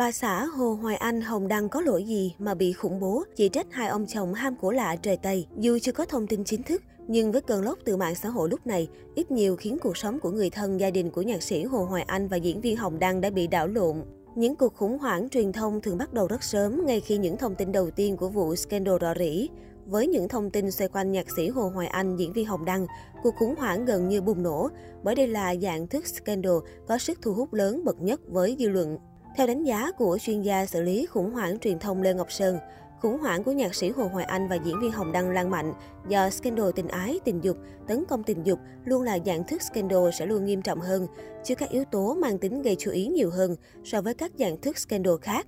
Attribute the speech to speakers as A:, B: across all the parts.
A: Bà xã Hồ Hoài Anh Hồng Đăng có lỗi gì mà bị khủng bố, chỉ trách hai ông chồng ham của lạ trời Tây. Dù chưa có thông tin chính thức, nhưng với cơn lốc từ mạng xã hội lúc này, ít nhiều khiến cuộc sống của người thân gia đình của nhạc sĩ Hồ Hoài Anh và diễn viên Hồng Đăng đã bị đảo lộn. Những cuộc khủng hoảng truyền thông thường bắt đầu rất sớm ngay khi những thông tin đầu tiên của vụ scandal rò rỉ. Với những thông tin xoay quanh nhạc sĩ Hồ Hoài Anh, diễn viên Hồng Đăng, cuộc khủng hoảng gần như bùng nổ, bởi đây là dạng thức scandal có sức thu hút lớn bậc nhất với dư luận. Theo đánh giá của chuyên gia xử lý khủng hoảng truyền thông Lê Ngọc Sơn, khủng hoảng của nhạc sĩ Hồ Hoài Anh và diễn viên Hồng Đăng lan mạnh do scandal tình ái, tình dục, tấn công tình dục luôn là dạng thức scandal sẽ luôn nghiêm trọng hơn, chứ các yếu tố mang tính gây chú ý nhiều hơn so với các dạng thức scandal khác.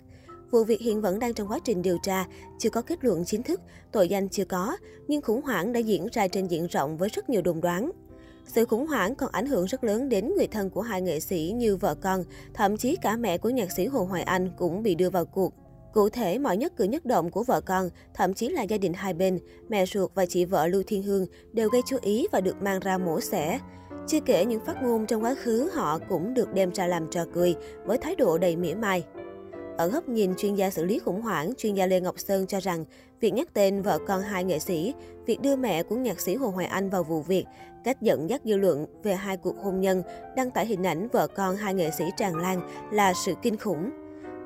A: Vụ việc hiện vẫn đang trong quá trình điều tra, chưa có kết luận chính thức, tội danh chưa có, nhưng khủng hoảng đã diễn ra trên diện rộng với rất nhiều đồn đoán. Sự khủng hoảng còn ảnh hưởng rất lớn đến người thân của hai nghệ sĩ như vợ con, thậm chí cả mẹ của nhạc sĩ Hồ Hoài Anh cũng bị đưa vào cuộc. Cụ thể, mọi nhất cử nhất động của vợ con, thậm chí là gia đình hai bên, mẹ ruột và chị vợ Lưu Thiên Hương đều gây chú ý và được mang ra mổ xẻ. Chưa kể những phát ngôn trong quá khứ họ cũng được đem ra làm trò cười với thái độ đầy mỉa mai. Ở góc nhìn chuyên gia xử lý khủng hoảng, chuyên gia Lê Ngọc Sơn cho rằng việc nhắc tên vợ con hai nghệ sĩ, việc đưa mẹ của nhạc sĩ Hồ Hoài Anh vào vụ việc, cách dẫn dắt dư luận về hai cuộc hôn nhân, đăng tải hình ảnh vợ con hai nghệ sĩ tràn lan là sự kinh khủng.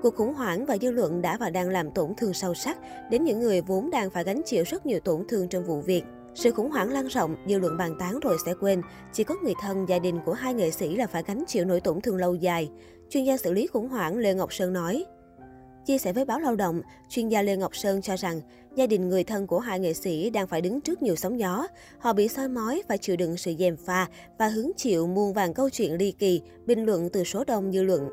A: Cuộc khủng hoảng và dư luận đã và đang làm tổn thương sâu sắc đến những người vốn đang phải gánh chịu rất nhiều tổn thương trong vụ việc. Sự khủng hoảng lan rộng, dư luận bàn tán rồi sẽ quên, chỉ có người thân, gia đình của hai nghệ sĩ là phải gánh chịu nỗi tổn thương lâu dài. Chuyên gia xử lý khủng hoảng Lê Ngọc Sơn nói, Chia sẻ với báo Lao động, chuyên gia Lê Ngọc Sơn cho rằng gia đình người thân của hai nghệ sĩ đang phải đứng trước nhiều sóng gió. Họ bị soi mói và chịu đựng sự dèm pha và hứng chịu muôn vàng câu chuyện ly kỳ, bình luận từ số đông dư luận.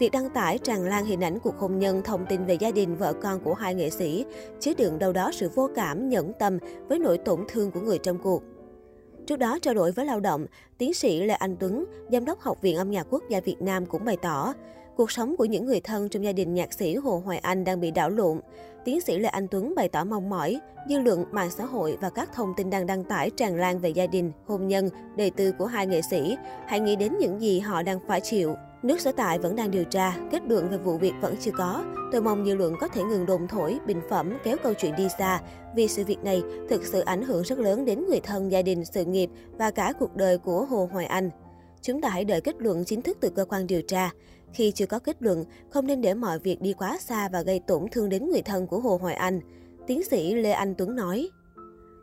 A: Việc đăng tải tràn lan hình ảnh cuộc hôn nhân, thông tin về gia đình vợ con của hai nghệ sĩ, chứa đựng đâu đó sự vô cảm, nhẫn tâm với nỗi tổn thương của người trong cuộc. Trước đó, trao đổi với lao động, tiến sĩ Lê Anh Tuấn, Giám đốc Học viện Âm nhạc Quốc gia Việt Nam cũng bày tỏ, cuộc sống của những người thân trong gia đình nhạc sĩ Hồ Hoài Anh đang bị đảo lộn. Tiến sĩ Lê Anh Tuấn bày tỏ mong mỏi, dư luận, mạng xã hội và các thông tin đang đăng tải tràn lan về gia đình, hôn nhân, đời tư của hai nghệ sĩ. Hãy nghĩ đến những gì họ đang phải chịu. Nước sở tại vẫn đang điều tra, kết luận về vụ việc vẫn chưa có. Tôi mong dư luận có thể ngừng đồn thổi, bình phẩm, kéo câu chuyện đi xa, vì sự việc này thực sự ảnh hưởng rất lớn đến người thân, gia đình, sự nghiệp và cả cuộc đời của Hồ Hoài Anh. Chúng ta hãy đợi kết luận chính thức từ cơ quan điều tra. Khi chưa có kết luận, không nên để mọi việc đi quá xa và gây tổn thương đến người thân của Hồ Hoài Anh. Tiến sĩ Lê Anh Tuấn nói.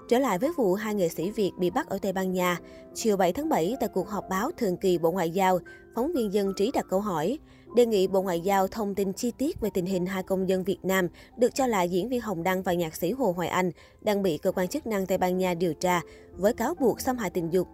A: Trở lại với vụ hai nghệ sĩ Việt bị bắt ở Tây Ban Nha, chiều 7 tháng 7 tại cuộc họp báo thường kỳ Bộ Ngoại giao, phóng viên dân trí đặt câu hỏi, đề nghị Bộ Ngoại giao thông tin chi tiết về tình hình hai công dân Việt Nam được cho là diễn viên Hồng Đăng và nhạc sĩ Hồ Hoài Anh đang bị cơ quan chức năng Tây Ban Nha điều tra với cáo buộc xâm hại tình dục.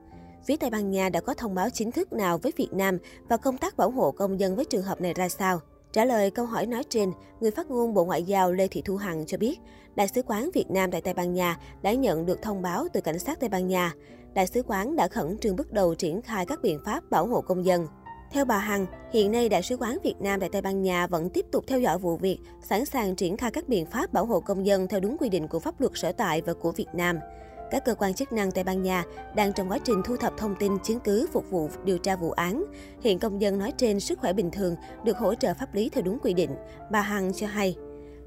A: Phía Tây Ban Nha đã có thông báo chính thức nào với Việt Nam và công tác bảo hộ công dân với trường hợp này ra sao? Trả lời câu hỏi nói trên, người phát ngôn Bộ Ngoại giao Lê Thị Thu Hằng cho biết, Đại sứ quán Việt Nam tại Tây Ban Nha đã nhận được thông báo từ cảnh sát Tây Ban Nha. Đại sứ quán đã khẩn trương bước đầu triển khai các biện pháp bảo hộ công dân. Theo bà Hằng, hiện nay Đại sứ quán Việt Nam tại Tây Ban Nha vẫn tiếp tục theo dõi vụ việc, sẵn sàng triển khai các biện pháp bảo hộ công dân theo đúng quy định của pháp luật sở tại và của Việt Nam. Các cơ quan chức năng Tây Ban Nha đang trong quá trình thu thập thông tin chứng cứ phục vụ điều tra vụ án. Hiện công dân nói trên sức khỏe bình thường, được hỗ trợ pháp lý theo đúng quy định. Bà Hằng cho hay.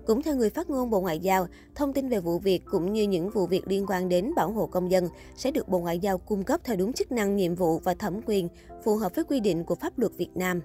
A: Cũng theo người phát ngôn Bộ Ngoại giao, thông tin về vụ việc cũng như những vụ việc liên quan đến bảo hộ công dân sẽ được Bộ Ngoại giao cung cấp theo đúng chức năng, nhiệm vụ và thẩm quyền phù hợp với quy định của pháp luật Việt Nam.